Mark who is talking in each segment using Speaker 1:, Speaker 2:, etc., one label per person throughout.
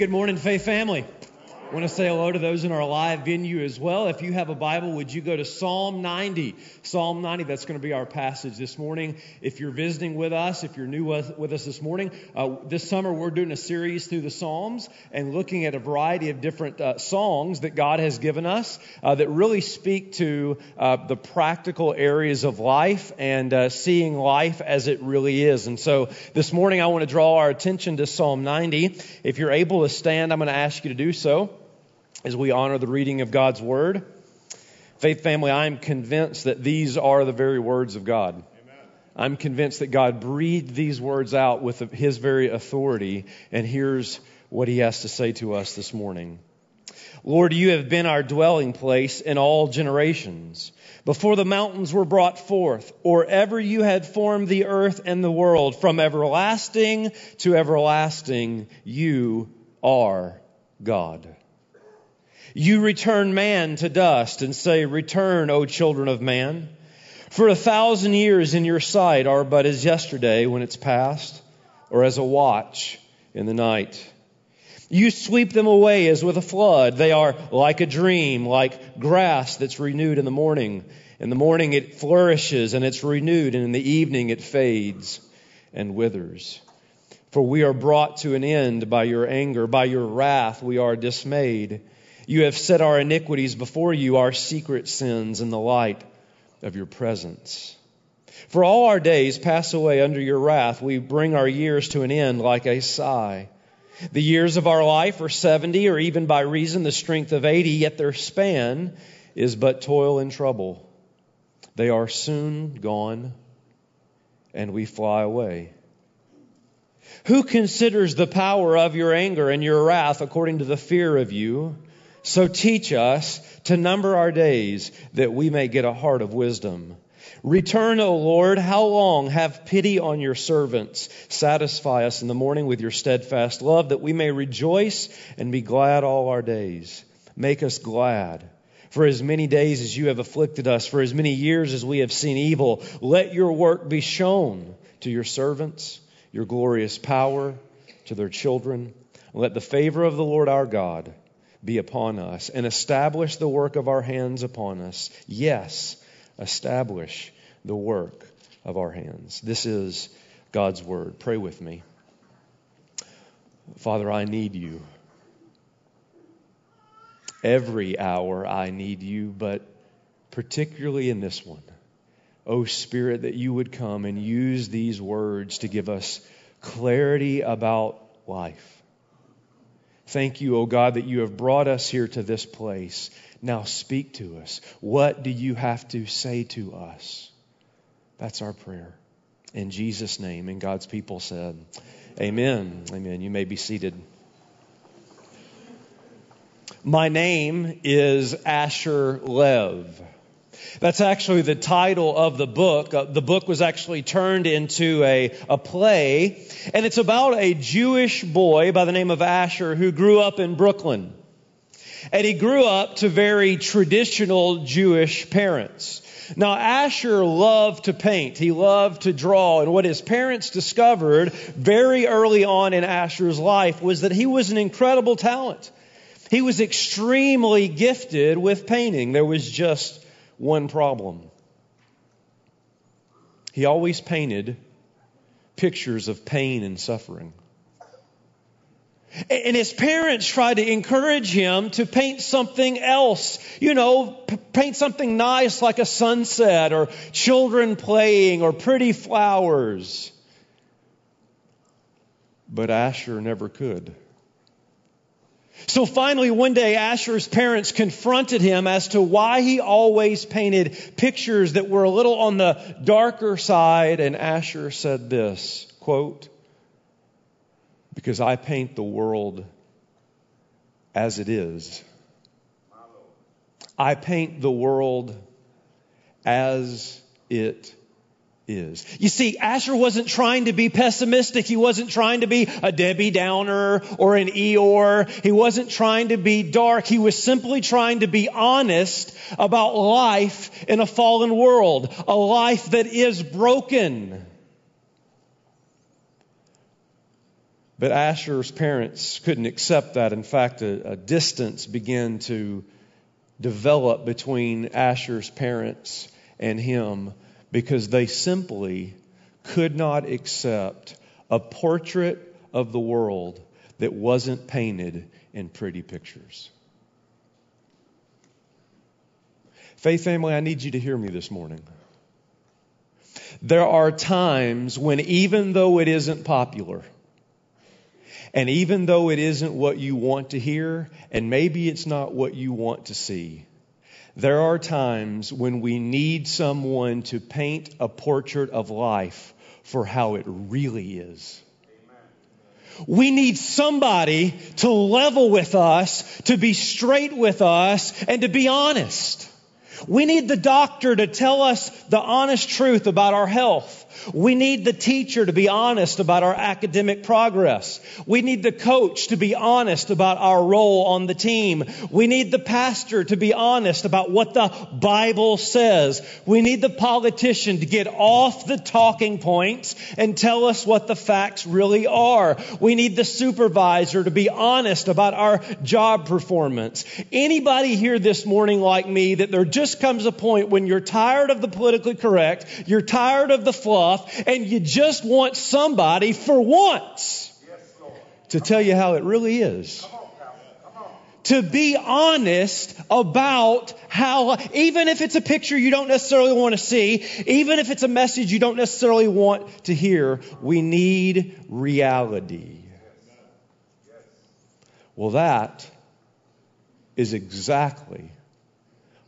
Speaker 1: Good morning, Faith family. I want to say hello to those in our live venue as well. If you have a Bible, would you go to Psalm 90? Psalm 90, that's going to be our passage this morning. If you're visiting with us, if you're new with us this morning, uh, this summer we're doing a series through the Psalms and looking at a variety of different uh, songs that God has given us uh, that really speak to uh, the practical areas of life and uh, seeing life as it really is. And so this morning I want to draw our attention to Psalm 90. If you're able to stand, I'm going to ask you to do so as we honor the reading of God's Word. Faith family, I'm convinced that these are the very words of God. Amen. I'm convinced that God breathed these words out with His very authority, and here's what He has to say to us this morning. Lord, you have been our dwelling place in all generations. Before the mountains were brought forth, or ever you had formed the earth and the world, from everlasting to everlasting, you are God. You return man to dust and say, Return, O children of man. For a thousand years in your sight are but as yesterday when it's past, or as a watch in the night. You sweep them away as with a flood. They are like a dream, like grass that's renewed in the morning. In the morning it flourishes and it's renewed, and in the evening it fades and withers. For we are brought to an end by your anger, by your wrath we are dismayed. You have set our iniquities before you, our secret sins, in the light of your presence. For all our days pass away under your wrath. We bring our years to an end like a sigh. The years of our life are 70, or even by reason the strength of 80, yet their span is but toil and trouble. They are soon gone, and we fly away. Who considers the power of your anger and your wrath according to the fear of you? So teach us to number our days that we may get a heart of wisdom. Return, O Lord, how long? Have pity on your servants. Satisfy us in the morning with your steadfast love, that we may rejoice and be glad all our days. Make us glad. For as many days as you have afflicted us, for as many years as we have seen evil, let your work be shown to your servants, your glorious power to their children. Let the favor of the Lord our God be upon us and establish the work of our hands upon us. Yes, establish the work of our hands. This is God's word. Pray with me. Father, I need you. Every hour I need you, but particularly in this one. Oh, Spirit, that you would come and use these words to give us clarity about life Thank you, O God, that you have brought us here to this place. Now speak to us. What do you have to say to us? That's our prayer. In Jesus' name. And God's people said, Amen. Amen. You may be seated. My name is Asher Lev. That's actually the title of the book. Uh, the book was actually turned into a, a play, and it's about a Jewish boy by the name of Asher who grew up in Brooklyn. And he grew up to very traditional Jewish parents. Now, Asher loved to paint. He loved to draw. And what his parents discovered very early on in Asher's life was that he was an incredible talent. He was extremely gifted with painting. There was just one problem. He always painted pictures of pain and suffering. And his parents tried to encourage him to paint something else. You know, p- paint something nice like a sunset or children playing or pretty flowers. But Asher never could. So finally, one day, Asher's parents confronted him as to why he always painted pictures that were a little on the darker side. And Asher said this quote, Because I paint the world as it is. I paint the world as it is. You see, Asher wasn't trying to be pessimistic. He wasn't trying to be a Debbie Downer or an Eeyore. He wasn't trying to be dark. He was simply trying to be honest about life in a fallen world, a life that is broken. But Asher's parents couldn't accept that. In fact, a, a distance began to develop between Asher's parents and him because they simply could not accept a portrait of the world that wasn't painted in pretty pictures. Faith family, I need you to hear me this morning. There are times when, even though it isn't popular, and even though it isn't what you want to hear, and maybe it's not what you want to see, there are times when we need someone to paint a portrait of life for how it really is. We need somebody to level with us, to be straight with us, and to be honest. We need the doctor to tell us the honest truth about our health. We need the teacher to be honest about our academic progress. We need the coach to be honest about our role on the team. We need the pastor to be honest about what the Bible says. We need the politician to get off the talking points and tell us what the facts really are. We need the supervisor to be honest about our job performance. Anybody here this morning like me that there just comes a point when you're tired of the politically correct, you're tired of the fluff, and you just want somebody for once to tell you how it really is. To be honest about how, even if it's a picture you don't necessarily want to see, even if it's a message you don't necessarily want to hear, we need reality. Well, that is exactly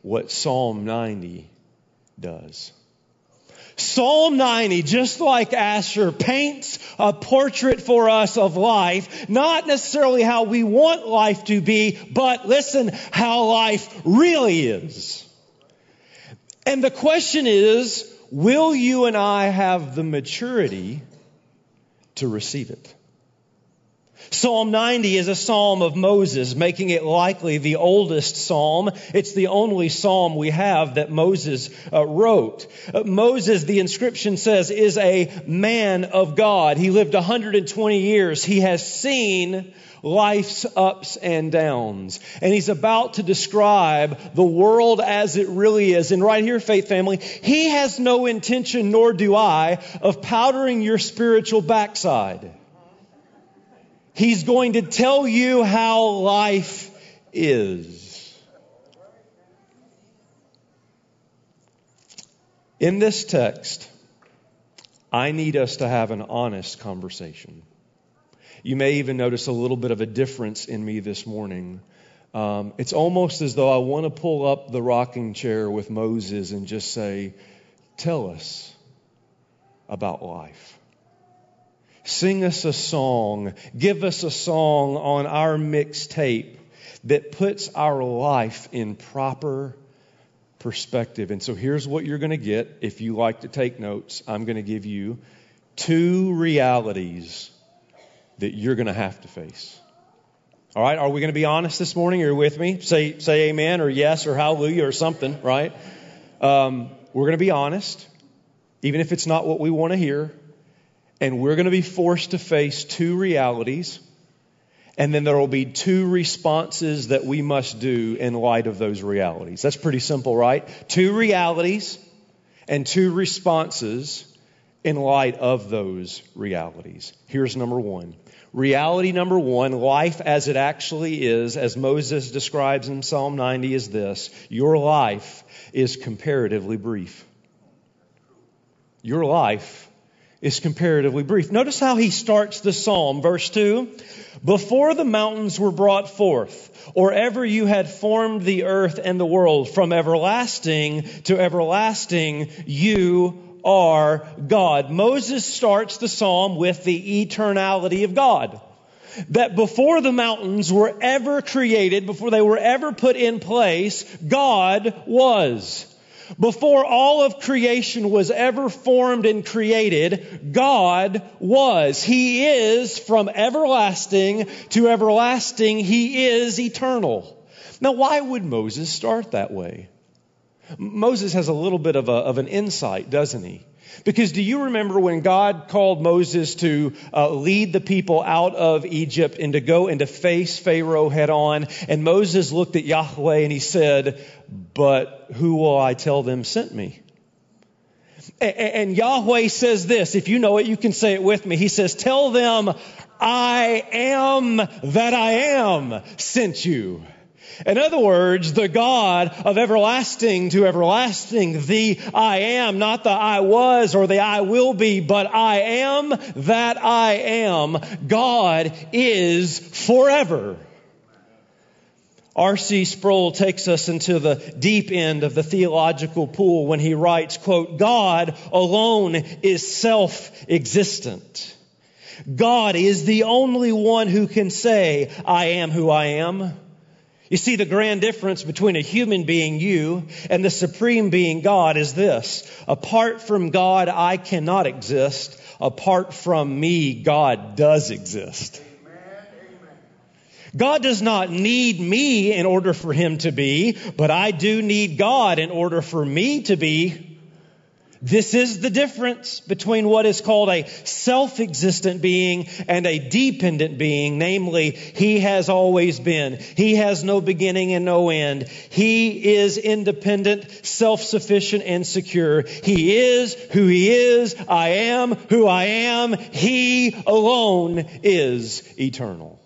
Speaker 1: what Psalm 90 does. Psalm 90, just like Asher, paints a portrait for us of life, not necessarily how we want life to be, but listen, how life really is. And the question is, will you and I have the maturity to receive it? Psalm 90 is a psalm of Moses, making it likely the oldest psalm. It's the only psalm we have that Moses uh, wrote. Uh, Moses, the inscription says, is a man of God. He lived 120 years. He has seen life's ups and downs. And he's about to describe the world as it really is. And right here, faith family, he has no intention, nor do I, of powdering your spiritual backside. He's going to tell you how life is. In this text, I need us to have an honest conversation. You may even notice a little bit of a difference in me this morning. Um, it's almost as though I want to pull up the rocking chair with Moses and just say, Tell us about life. Sing us a song. Give us a song on our mixtape that puts our life in proper perspective. And so here's what you're going to get if you like to take notes. I'm going to give you two realities that you're going to have to face. All right, are we going to be honest this morning? You're you with me? Say, say amen or yes or hallelujah or something, right? Um, we're going to be honest, even if it's not what we want to hear. And we're going to be forced to face two realities. And then there will be two responses that we must do in light of those realities. That's pretty simple, right? Two realities and two responses in light of those realities. Here's number one. Reality number one, life as it actually is, as Moses describes in Psalm 90, is this Your life is comparatively brief. Your life is comparatively brief. Notice how he starts the psalm. Verse 2 Before the mountains were brought forth, or ever you had formed the earth and the world, from everlasting to everlasting, you are God. Moses starts the psalm with the eternality of God. That before the mountains were ever created, before they were ever put in place, God was. Before all of creation was ever formed and created, God was. He is from everlasting to everlasting. He is eternal. Now, why would Moses start that way? Moses has a little bit of, a, of an insight, doesn't he? Because do you remember when God called Moses to uh, lead the people out of Egypt and to go and to face Pharaoh head on? And Moses looked at Yahweh and he said, But who will I tell them sent me? And, and Yahweh says this. If you know it, you can say it with me. He says, Tell them, I am that I am sent you. In other words, the God of everlasting to everlasting, the I am, not the I was or the I will be, but I am that I am. God is forever. R.C. Sproul takes us into the deep end of the theological pool when he writes, quote, God alone is self-existent. God is the only one who can say, I am who I am. You see, the grand difference between a human being, you, and the supreme being, God, is this. Apart from God, I cannot exist. Apart from me, God does exist. God does not need me in order for him to be, but I do need God in order for me to be. This is the difference between what is called a self-existent being and a dependent being. Namely, He has always been. He has no beginning and no end. He is independent, self-sufficient, and secure. He is who He is. I am who I am. He alone is eternal.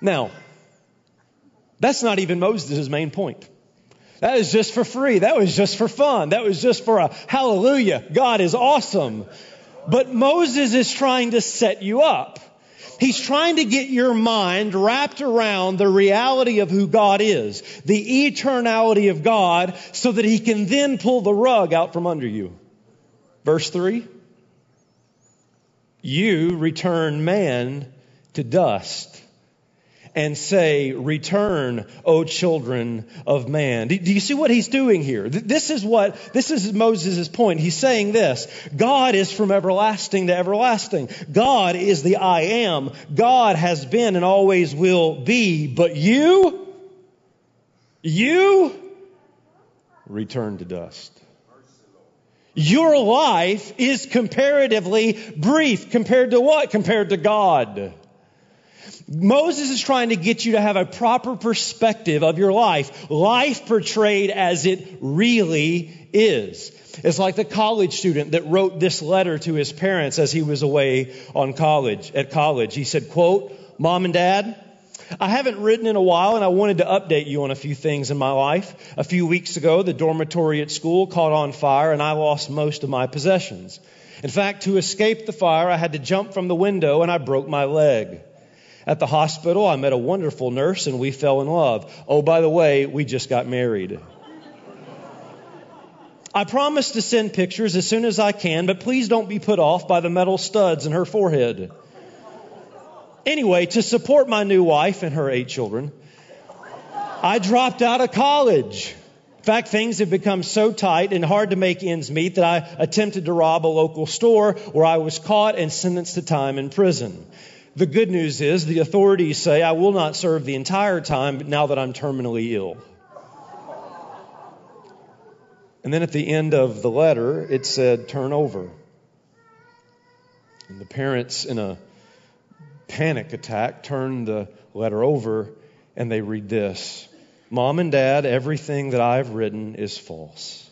Speaker 1: Now, that's not even Moses' main point. That is just for free. That was just for fun. That was just for a hallelujah. God is awesome. But Moses is trying to set you up. He's trying to get your mind wrapped around the reality of who God is, the eternality of God, so that he can then pull the rug out from under you. Verse 3 You return man to dust and say, Return, O children of man. Do, you see what he's doing here? This is what, this is Moses' point. He's saying this God is from everlasting to everlasting. God is the I am. God has been and always will be. But you, you return to dust. Your life is comparatively brief compared to what? Compared to God. Moses is trying to get you to have a proper perspective of your life, life portrayed as it really is. It's like the college student that wrote this letter to his parents as he was away on college, at college. He said, quote, Mom and Dad, I haven't written in a while and I wanted to update you on a few things in my life. A few weeks ago, the dormitory at school caught on fire and I lost most of my possessions. In fact, to escape the fire, I had to jump from the window and I broke my leg. At the hospital, I met a wonderful nurse and we fell in love. Oh, by the way, we just got married. I promise to send pictures as soon as I can, but please don't be put off by the metal studs in her forehead. Anyway, to support my new wife and her eight children, I dropped out of college. In fact, things have become so tight and hard to make ends meet that I attempted to rob a local store where I was caught and sentenced to time in prison. The good news is the authorities say I will not serve the entire time now that I'm terminally ill. And then at the end of the letter, it said, turn over. And the parents, in a panic attack, turn the letter over and they read this Mom and Dad, everything that I've written is false.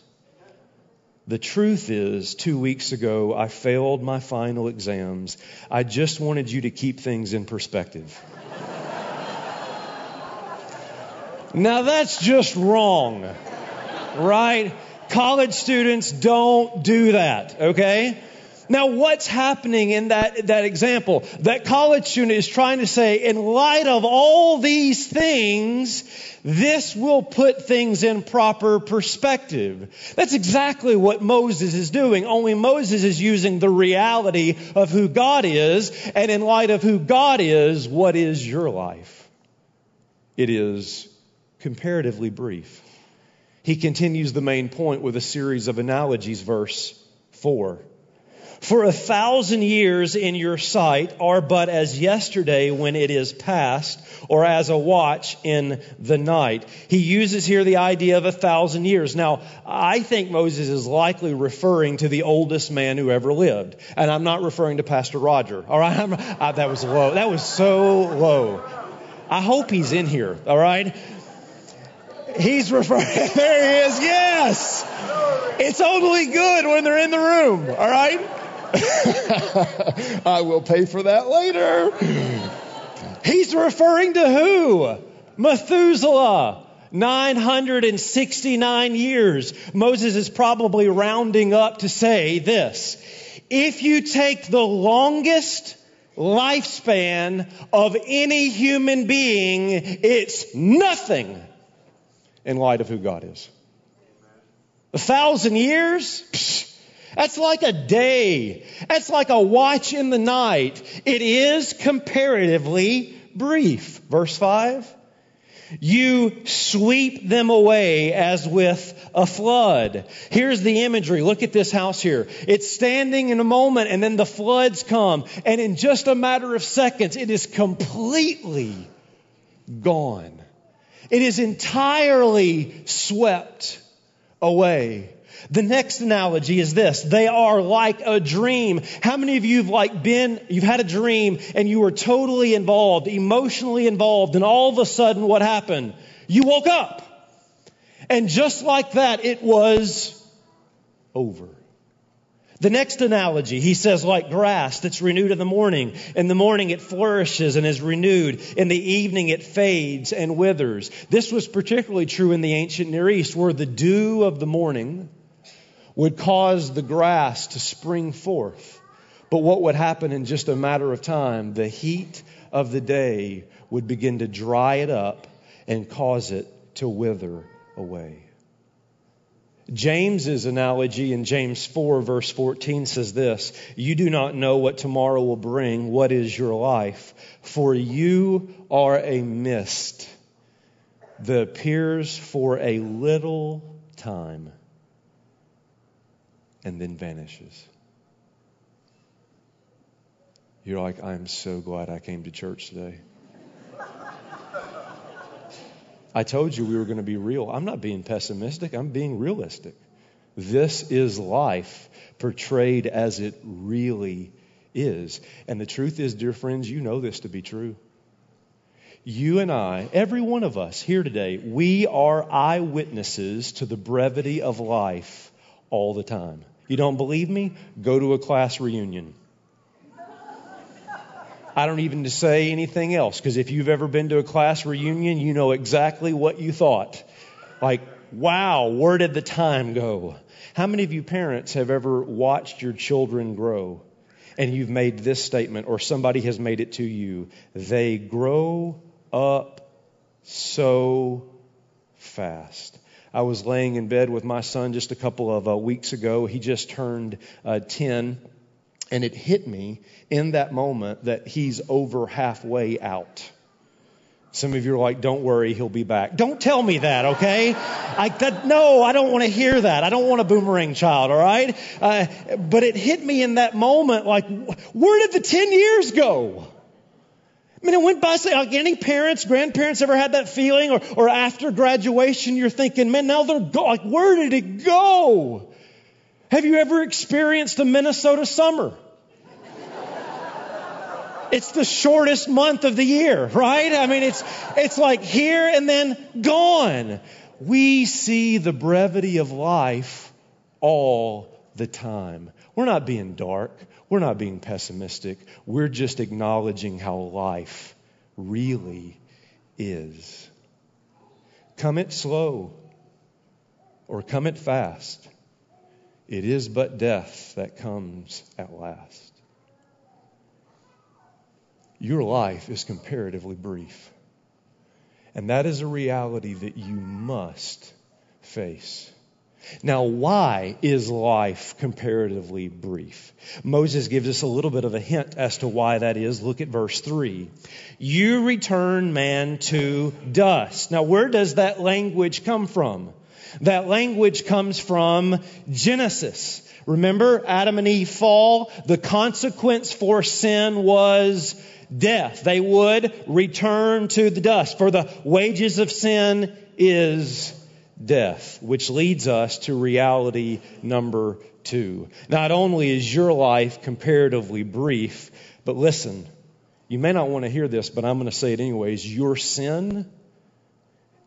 Speaker 1: The truth is, two weeks ago, I failed my final exams. I just wanted you to keep things in perspective. now that's just wrong, right? College students don't do that, okay? Now, what's happening in that, that example? That college student is trying to say, in light of all these things, this will put things in proper perspective. That's exactly what Moses is doing, only Moses is using the reality of who God is, and in light of who God is, what is your life? It is comparatively brief. He continues the main point with a series of analogies, verse 4. For a thousand years in your sight are but as yesterday when it is past, or as a watch in the night. He uses here the idea of a thousand years. Now, I think Moses is likely referring to the oldest man who ever lived. And I'm not referring to Pastor Roger. All right? Uh, that was low. That was so low. I hope he's in here. All right? He's referring, there he is, yes! It's only good when they're in the room, all right? I will pay for that later. He's referring to who? Methuselah. 969 years. Moses is probably rounding up to say this. If you take the longest lifespan of any human being, it's nothing in light of who God is. A thousand years? Psh, that's like a day. That's like a watch in the night. It is comparatively brief. Verse 5. You sweep them away as with a flood. Here's the imagery. Look at this house here. It's standing in a moment and then the floods come. And in just a matter of seconds, it is completely gone. It is entirely swept away. The next analogy is this. They are like a dream. How many of you have like been, you've had a dream and you were totally involved, emotionally involved, and all of a sudden what happened? You woke up. And just like that, it was over. The next analogy, he says, like grass that's renewed in the morning. In the morning it flourishes and is renewed. In the evening it fades and withers. This was particularly true in the ancient Near East where the dew of the morning would cause the grass to spring forth. But what would happen in just a matter of time? The heat of the day would begin to dry it up and cause it to wither away. James's analogy in James 4 verse 14 says this, you do not know what tomorrow will bring. What is your life? For you are a mist that appears for a little time and then vanishes. You're like, I'm so glad I came to church today. I told you we were going to be real. I'm not being pessimistic, I'm being realistic. This is life portrayed as it really is. And the truth is, dear friends, you know this to be true. You and I, every one of us here today, we are eyewitnesses to the brevity of life all the time. You don't believe me? Go to a class reunion. I don't even say anything else because if you've ever been to a class reunion, you know exactly what you thought. Like, wow, where did the time go? How many of you parents have ever watched your children grow and you've made this statement or somebody has made it to you? They grow up so fast. I was laying in bed with my son just a couple of uh, weeks ago. He just turned uh, 10, and it hit me in that moment that he's over halfway out. Some of you are like, don't worry, he'll be back. Don't tell me that, okay? I, that, no, I don't want to hear that. I don't want a boomerang child, all right? Uh, but it hit me in that moment like, where did the 10 years go? I mean, it went by, like any parents, grandparents ever had that feeling? Or, or after graduation, you're thinking, man, now they're gone. Like, where did it go? Have you ever experienced a Minnesota summer? it's the shortest month of the year, right? I mean, it's, it's like here and then gone. We see the brevity of life all the time. We're not being dark. We're not being pessimistic. We're just acknowledging how life really is. Come it slow or come it fast. It is but death that comes at last. Your life is comparatively brief. And that is a reality that you must face. Now, why is life comparatively brief? Moses gives us a little bit of a hint as to why that is. Look at verse 3. You return man to dust. Now, where does that language come from? That language comes from Genesis. Remember, Adam and Eve fall. The consequence for sin was death. They would return to the dust. For the wages of sin is death, which leads us to reality number two. Not only is your life comparatively brief, but listen, you may not want to hear this, but I'm going to say it anyways. Your sin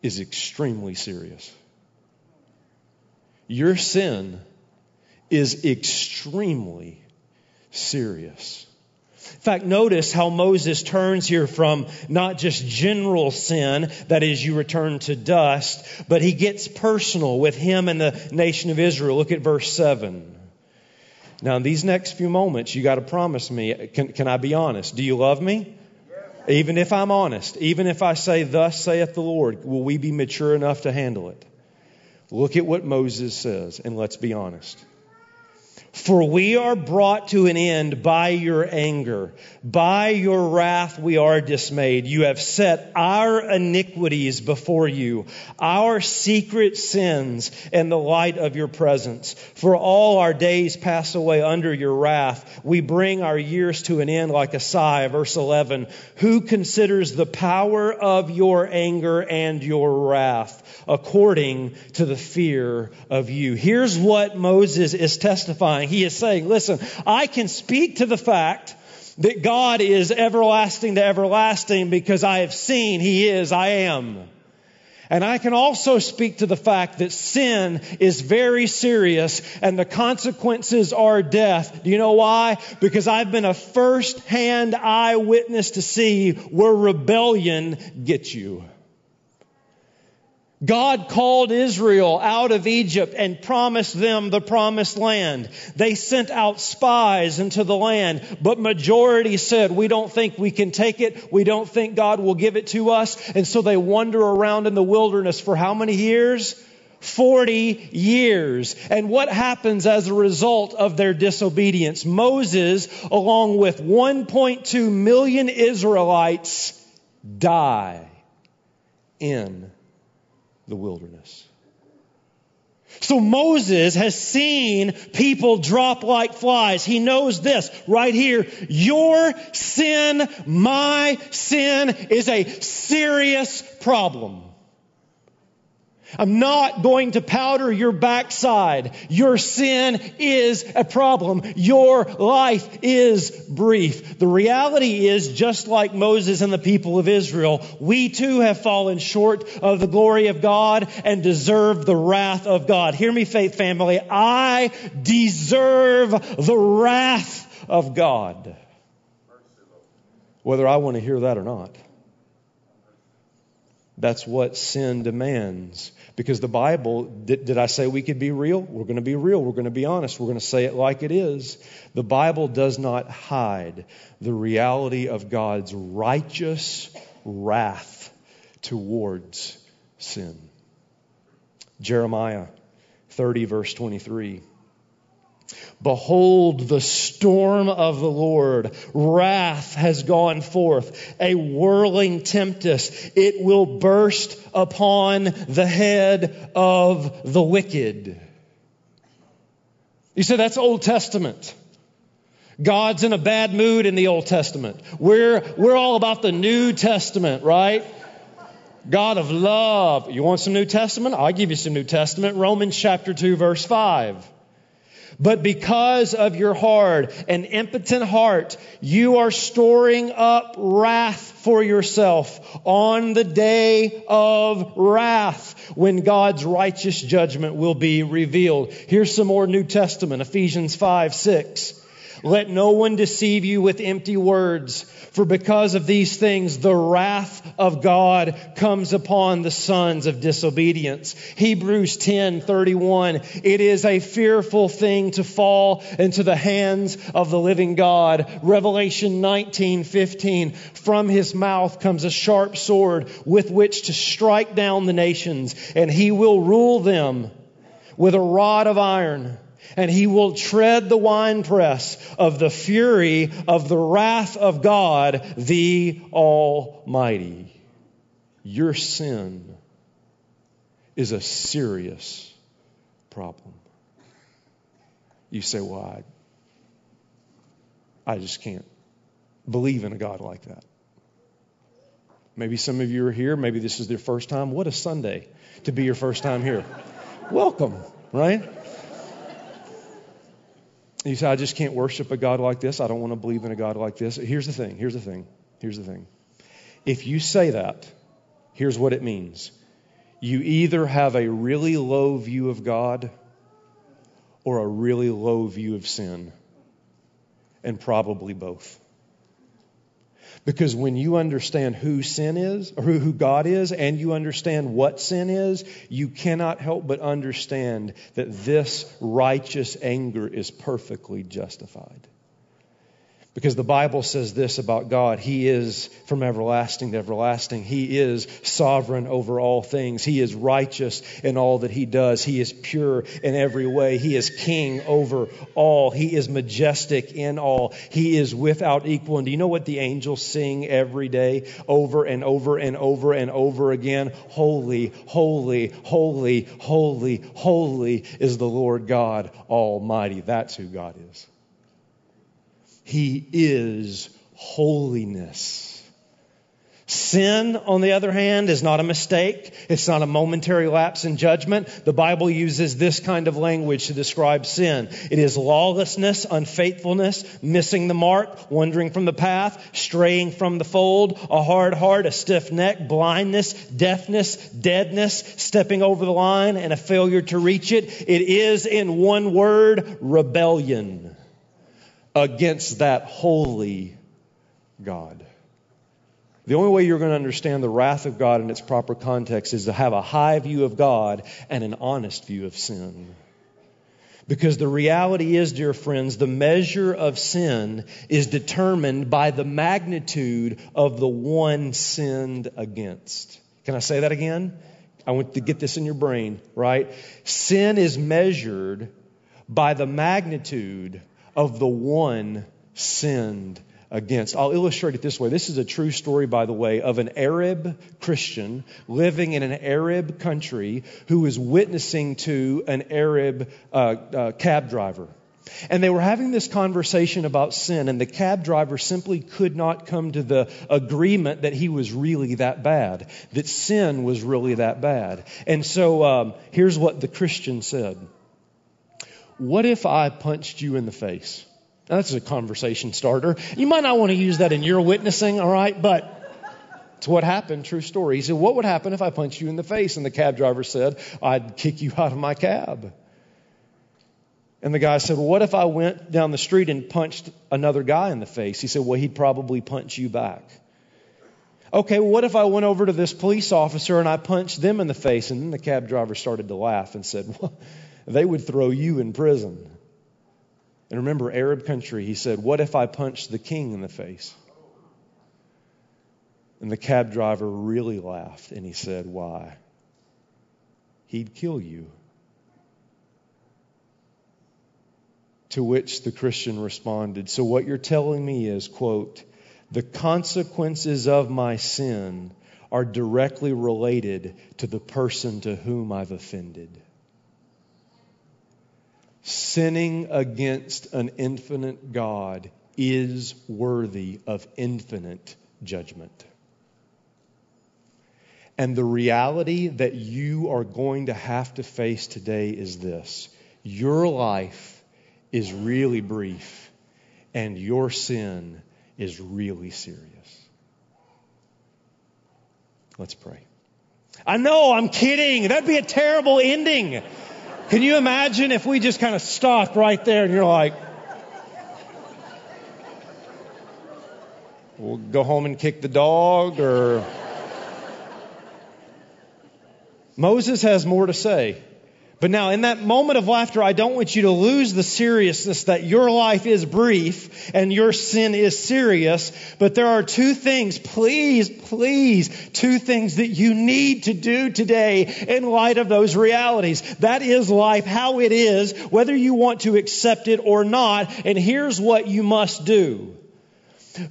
Speaker 1: is extremely serious. Your sin is extremely serious. In fact, notice how Moses turns here from not just general sin, that is, you return to dust, but he gets personal with him and the nation of Israel. Look at verse 7. Now, in these next few moments, you got to promise me, can, can I be honest? Do you love me? Even if I'm honest, even if I say, Thus saith the Lord, will we be mature enough to handle it? Look at what Moses says, and let's be honest. For we are brought to an end by your anger. By your wrath we are dismayed. You have set our iniquities before you, our secret sins in the light of your presence. For all our days pass away under your wrath. We bring our years to an end like a sigh. Verse 11. Who considers the power of your anger and your wrath according to the fear of you? Here's what Moses is testifying he is saying, listen, I can speak to the fact that God is everlasting to everlasting because I have seen He is, I am. And I can also speak to the fact that sin is very serious and the consequences are death. Do you know why? Because I've been a first hand eyewitness to see where rebellion gets you. God called Israel out of Egypt and promised them the promised land. They sent out spies into the land, but majority said, we don't think we can take it. We don't think God will give it to us. And so they wander around in the wilderness for how many years? 40 years. And what happens as a result of their disobedience? Moses, along with 1.2 million Israelites, die in the wilderness. So Moses has seen people drop like flies. He knows this right here. Your sin, my sin is a serious problem. I'm not going to powder your backside. Your sin is a problem. Your life is brief. The reality is, just like Moses and the people of Israel, we too have fallen short of the glory of God and deserve the wrath of God. Hear me, faith family. I deserve the wrath of God. Whether I want to hear that or not. That's what sin demands. Because the Bible, did, did, I say we could be real? We're going to be real. We're going to be honest. We're going to say it like it is. The Bible does not hide the reality of God's righteous wrath towards sin. Jeremiah 30, verse 23. Behold, the storm of the Lord. Wrath has gone forth, a whirling tempest. It will burst upon the head of the wicked. You say that's Old Testament. God's in a bad mood in the Old Testament. We're, we're all about the New Testament, right? God of love. You want some New Testament? I'll give you some New Testament. Romans chapter 2, verse 5. But because of your hard and impotent heart, you are storing up wrath for yourself on the day of wrath when God's righteous judgment will be revealed. Here's some more New Testament, Ephesians 5, 6. Let no one deceive you with empty words, for because of these things the wrath of God comes upon the sons of disobedience. Hebrews 10:31 It is a fearful thing to fall into the hands of the living God. Revelation 19:15 From his mouth comes a sharp sword with which to strike down the nations, and he will rule them with a rod of iron and he will tread the winepress of the fury of the wrath of God, the Almighty. Your sin is a serious problem. You say, well, I, I just can't believe in a God like that. Maybe some of you are here. Maybe this is your first time. What a Sunday to be your first time here. Welcome, right? You say, I just can't worship a God like this. I don't want to believe in a God like this. Here's the thing. Here's the thing. Here's the thing. If you say that, here's what it means you either have a really low view of God or a really low view of sin, and probably both. Because when you understand who sin is, or who God is, and you understand what sin is, you cannot help but understand that this righteous anger is perfectly justified. Because the Bible says this about God He is from everlasting to everlasting. He is sovereign over all things. He is righteous in all that He does. He is pure in every way. He is king over all. He is majestic in all. He is without equal. And do you know what the angels sing every day over and over and over and over again? Holy, holy, holy, holy, holy is the Lord God Almighty. That's who God is. He is holiness. Sin, on the other hand, is not a mistake. It's not a momentary lapse in judgment. The Bible uses this kind of language to describe sin. It is lawlessness, unfaithfulness, missing the mark, wandering from the path, straying from the fold, a hard heart, a stiff neck, blindness, deafness, deadness, stepping over the line, and a failure to reach it. It is, in one word, rebellion against that holy God. The only way you're going to understand the wrath of God in its proper context is to have a high view of God and an honest view of sin. Because the reality is, dear friends, the measure of sin is determined by the magnitude of the one sinned against. Can I say that again? I want to get this in your brain, right? Sin is measured by the magnitude of the one sinned against. I'll illustrate it this way. This is a true story, by the way, of an Arab Christian living in an Arab country who was witnessing to an Arab uh, uh, cab driver. And they were having this conversation about sin, and the cab driver simply could not come to the agreement that he was really that bad, that sin was really that bad. And so um, here's what the Christian said what if I punched you in the face? Now, that's a conversation starter. You might not want to use that in your witnessing, all right? But it's what happened, true story. He said, What would happen if I punched you in the face? And the cab driver said, I'd kick you out of my cab. And the guy said, Well, what if I went down the street and punched another guy in the face? He said, Well, he'd probably punch you back. Okay, well, what if I went over to this police officer and I punched them in the face? And then the cab driver started to laugh and said, Well, they would throw you in prison. And remember, Arab country, he said, What if I punched the king in the face? And the cab driver really laughed and he said, Why? He'd kill you. To which the Christian responded, So what you're telling me is, quote, the consequences of my sin are directly related to the person to whom I've offended sinning against an infinite God is worthy of infinite judgment. And the reality that you are going to have to face today is this your life is really brief, and your sin is really serious. Let's pray. I know, I'm kidding. That'd be a terrible ending. Can you imagine if we just kind of stopped right there and you're like, we'll go home and kick the dog or. Moses has more to say. But now, in that moment of laughter, I don't want you to lose the seriousness that your life is brief and your sin is serious. But there are two things, please, please, two things that you need to do today in light of those realities. That is life, how it is, whether you want to accept it or not. And here's what you must do.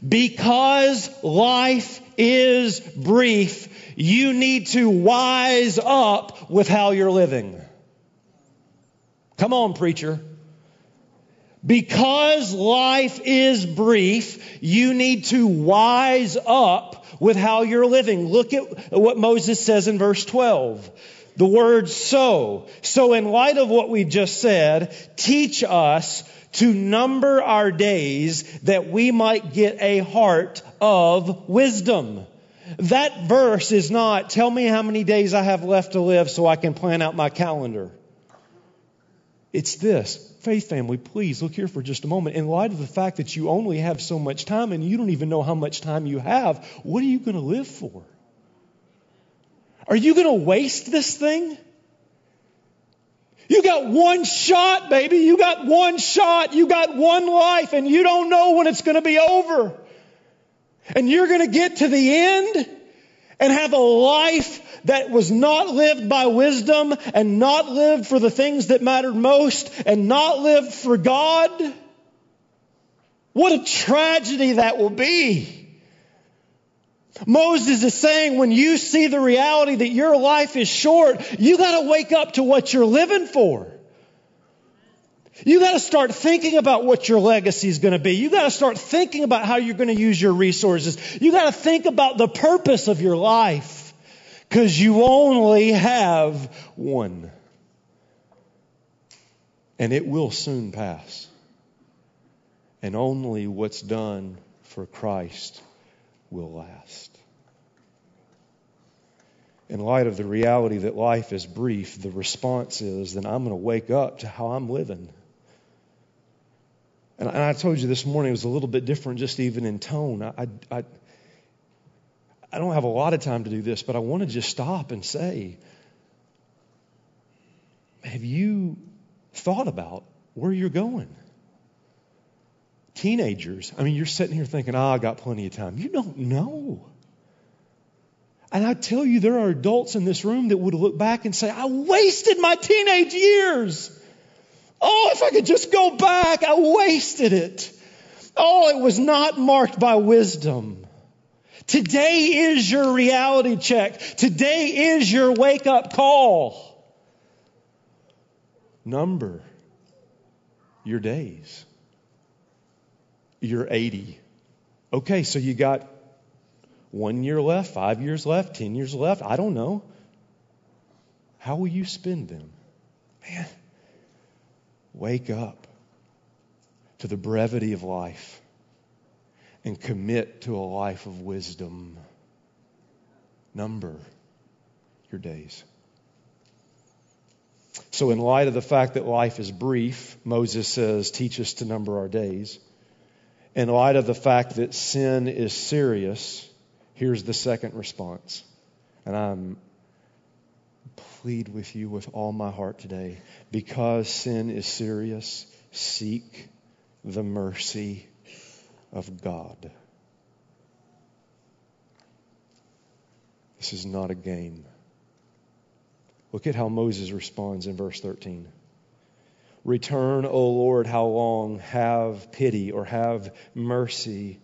Speaker 1: Because life is brief, you need to wise up with how you're living. Come on, preacher. Because life is brief, you need to wise up with how you're living. Look at what Moses says in verse 12. The word so. So in light of what we've just said, teach us to number our days that we might get a heart of wisdom. That verse is not, tell me how many days I have left to live so I can plan out my calendar. It's this. Faith family, please look here for just a moment. In light of the fact that you only have so much time and you don't even know how much time you have, what are you going to live for? Are you going to waste this thing? You got one shot, baby. You got one shot. You got one life, and you don't know when it's going to be over. And you're going to get to the end and have a life that was not lived by wisdom and not lived for the things that mattered most and not lived for God. What a tragedy that will be. Moses is saying when you see the reality that your life is short, you got to wake up to what you're living for. You got to start thinking about what your legacy is going to be. You got to start thinking about how you're going to use your resources. You got to think about the purpose of your life because you only have one. And it will soon pass. And only what's done for Christ will last. In light of the reality that life is brief, the response is then I'm going to wake up to how I'm living. And, I told you this morning it was a little bit different, just even in tone. I, I, I don't have a lot of time to do this, but I want to just stop and say, have you thought about where you're going? Teenagers, I mean, you're sitting here thinking, oh, I got plenty of time. You don't know. And I tell you, there are adults in this room that would look back and say, I wasted my teenage years. Oh, if I could just go back, I wasted it. Oh, it was not marked by wisdom. Today is your reality check. Today is your wake up call. Number your days. You're 80. Okay, so you got one year left, five years left, 10 years left. I don't know. How will you spend them? Man, Wake up to the brevity of life and commit to a life of wisdom. Number your days. So, in light of the fact that life is brief, Moses says, Teach us to number our days. In light of the fact that sin is serious, here's the second response. And I'm plead with you with all my heart today. Because sin is serious, seek the mercy of God. This is not a game. Look at how Moses responds in verse 13. Return, O Lord, how long? Have pity or have mercy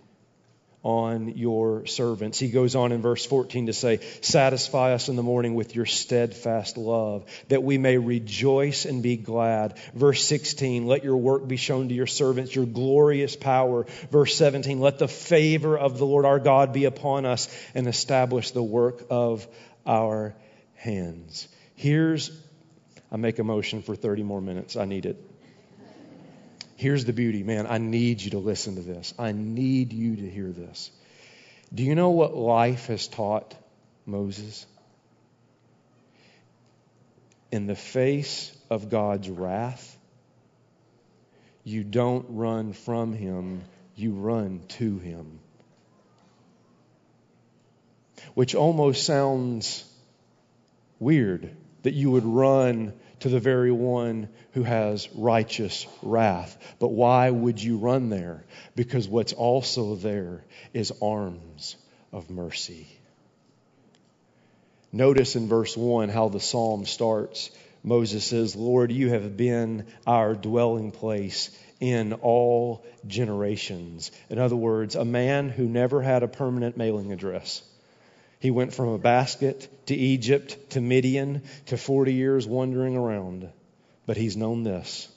Speaker 1: on your servants. He goes on in verse 14 to say, Satisfy us in the morning with your steadfast love, that we may rejoice and be glad. Verse 16, Let your work be shown to your servants, your glorious power. Verse 17, Let the favor of the Lord our God be upon us and establish the work of our hands. Here's, I make a motion for 30 more minutes. I need it. Here's the beauty, man. I need you to listen to this. I need you to hear this. Do you know what life has taught Moses? In the face of God's wrath, you don't run from him, you run to him. Which almost sounds weird that you would run to the very one who has righteous wrath. But why would you run there? Because what's also there is arms of mercy. Notice in verse 1 how the psalm starts. Moses says, Lord, you have been our dwelling place in all generations. In other words, a man who never had a permanent mailing address he went from a basket to Egypt to Midian to 40 years wandering around. But he's known this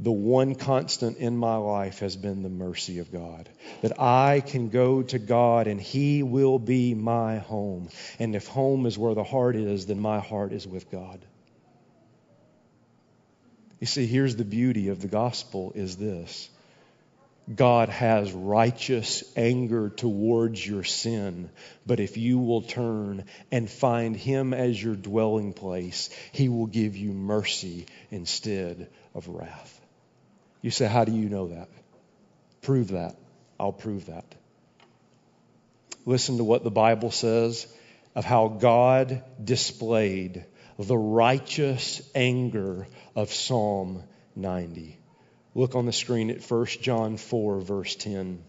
Speaker 1: the one constant in my life has been the mercy of God. That I can go to God and He will be my home. And if home is where the heart is, then my heart is with God. You see, here's the beauty of the gospel is this. God has righteous anger towards your sin, but if you will turn and find Him as your dwelling place, He will give you mercy instead of wrath. You say, How do you know that? Prove that. I'll prove that. Listen to what the Bible says of how God displayed the righteous anger of Psalm 90. Look on the screen at 1 John 4, verse 10.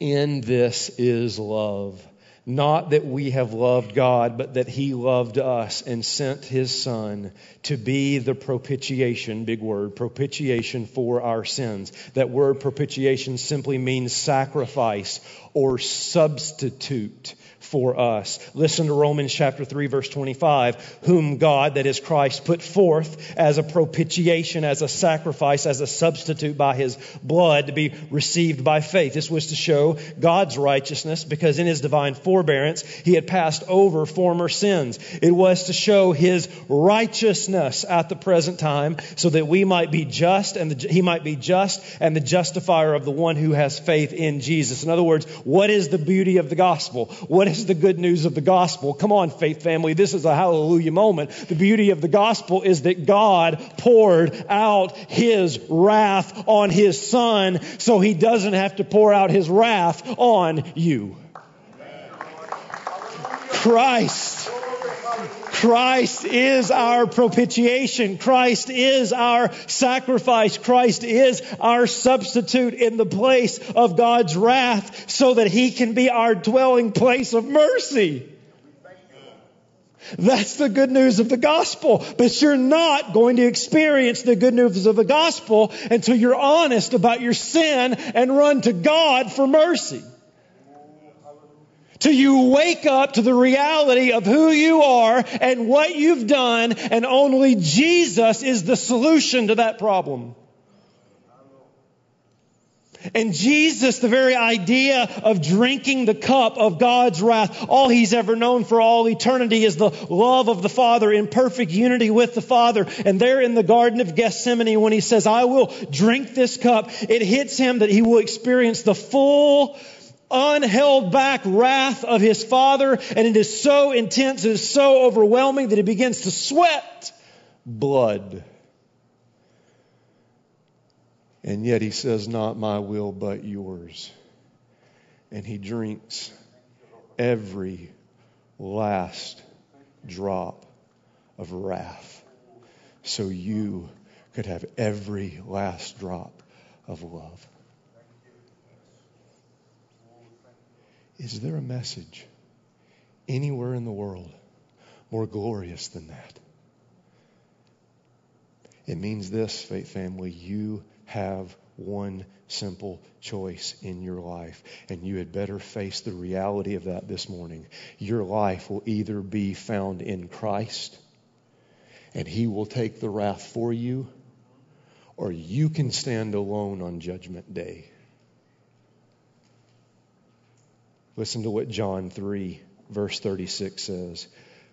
Speaker 1: In this is love not that we have loved God, but that He loved us and sent His Son to be the propitiation, big word, propitiation for our sins. That word propitiation simply means sacrifice or substitute for us. Listen to Romans chapter 3 verse 25, whom God, that is Christ, put forth as a propitiation, as a sacrifice, as a substitute by his blood to be received by faith. This was to show God's righteousness because in his divine forbearance he had passed over former sins. It was to show his righteousness at the present time so that we might be just and the, he might be just and the justifier of the one who has faith in Jesus. In other words, what is the beauty of the gospel? What is the good news of the gospel. Come on, faith family. This is a hallelujah moment. The beauty of the gospel is that God poured out his wrath on his son so he doesn't have to pour out his wrath on you. Christ. Christ is our propitiation. Christ is our sacrifice. Christ is our substitute in the place of God's wrath so that he can be our dwelling place of mercy. That's the good news of the gospel. But you're not going to experience the good news of the gospel until you're honest about your sin and run to God for mercy till you wake up to the reality of who you are and what you've done, and only Jesus is the solution to that problem. And Jesus, the very idea of drinking the cup of God's wrath, all he's ever known for all eternity is the love of the Father in perfect unity with the Father. And there in the Garden of Gethsemane, when he says, I will drink this cup, it hits him that he will experience the full unheld back wrath of his father, and it is so intense, it is so overwhelming that he begins to sweat blood. And yet he says, Not my will, but yours. And he drinks every last drop of wrath so you could have every last drop of love. Is there a message anywhere in the world more glorious than that? It means this, faith family, you have one simple choice in your life, and you had better face the reality of that this morning. Your life will either be found in Christ, and He will take the wrath for you, or you can stand alone on Judgment Day. Listen to what John 3, verse 36 says.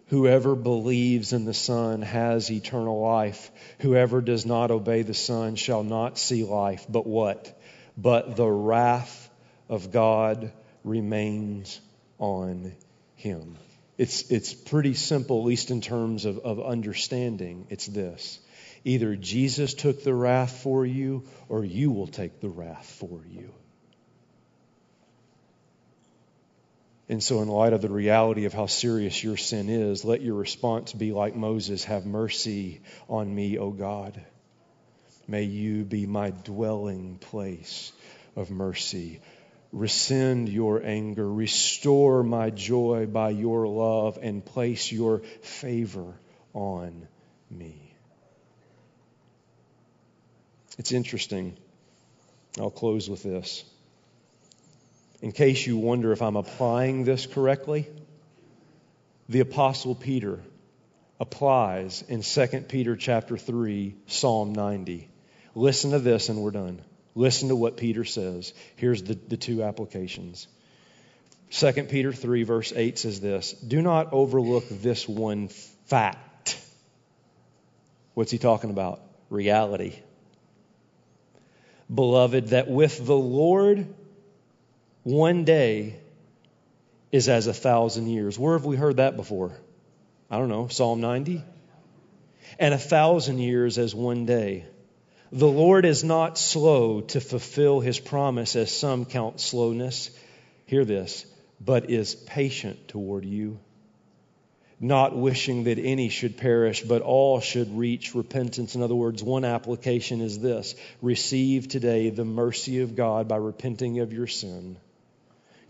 Speaker 1: Whoever believes in the Son has eternal life. Whoever does not obey the Son shall not see life, but what? But the wrath of God remains on him. It's, it's pretty simple, at least in terms of, of understanding. It's this either Jesus took the wrath for you, or you will take the wrath for you. And so, in light of the reality of how serious your sin is, let your response be like Moses Have mercy on me, O God. May you be my dwelling place of mercy. Rescind your anger, restore my joy by your love, and place your favor on me. It's interesting. I'll close with this in case you wonder if I'm applying this correctly, the Apostle Peter applies in 2 Peter chapter 3, Psalm 90. Listen to this and we're done. Listen to what Peter says. Here's the, the two applications. 2 Peter 3, verse 8 says this Do not overlook this one fact. What's he talking about? Reality. Beloved, that with the Lord, one day is as a thousand years. Where have we heard that before? I don't know, Psalm 90? And a thousand years as one day. The Lord is not slow to fulfill his promise, as some count slowness. Hear this, but is patient toward you, not wishing that any should perish, but all should reach repentance. In other words, one application is this receive today the mercy of God by repenting of your sin.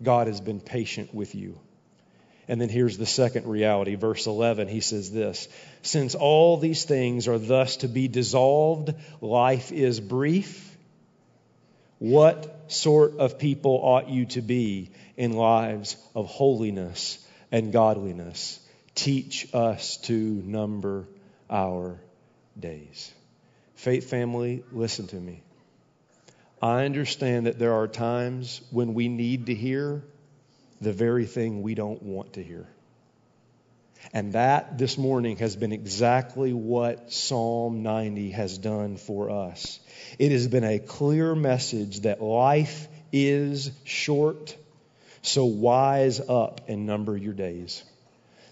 Speaker 1: God has been patient with you. And then here's the second reality. Verse 11, he says this Since all these things are thus to be dissolved, life is brief. What sort of people ought you to be in lives of holiness and godliness? Teach us to number our days. Faith family, listen to me. I understand that there are times when we need to hear the very thing we don't want to hear. And that this morning has been exactly what Psalm 90 has done for us. It has been a clear message that life is short, so wise up and number your days.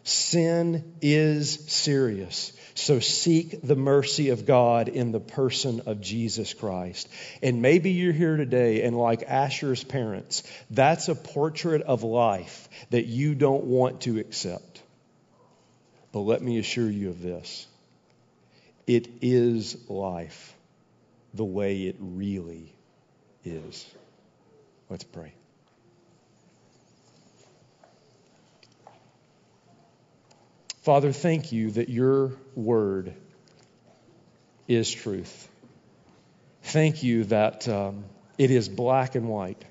Speaker 1: Sin is serious. So seek the mercy of God in the person of Jesus Christ. And maybe you're here today and like Asher's parents, that's a portrait of life that you don't want to accept. But let me assure you of this. It is life the way it really is. Let's pray. Father, thank you that your word is truth. Thank you that um, it is black and white.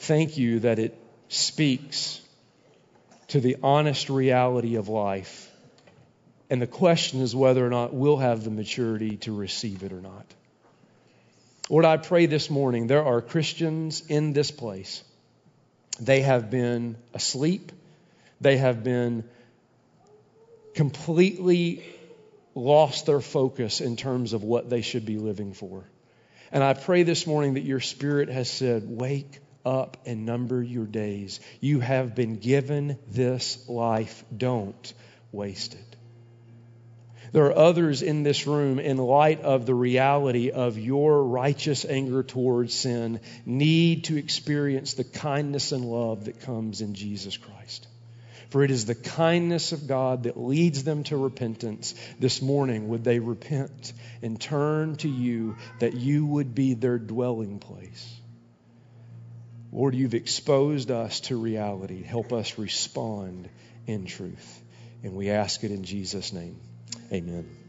Speaker 1: Thank you that it speaks to the honest reality of life. And the question is whether or not we'll have the maturity to receive it or not. Lord, I pray this morning there are Christians in this place. They have been asleep they have been completely lost their focus in terms of what they should be living for. And I pray this morning that your spirit has said, Wake up and number your days. You have been given this life. Don't waste it. There are others in this room, in light of the reality of your righteous anger towards sin, need to experience the kindness and love that comes in Jesus Christ. For it is the kindness of God that leads them to repentance. This morning, would they repent and turn to you that you would be their dwelling place? Lord, you've exposed us to reality. Help us respond in truth. And we ask it in Jesus' name. Amen.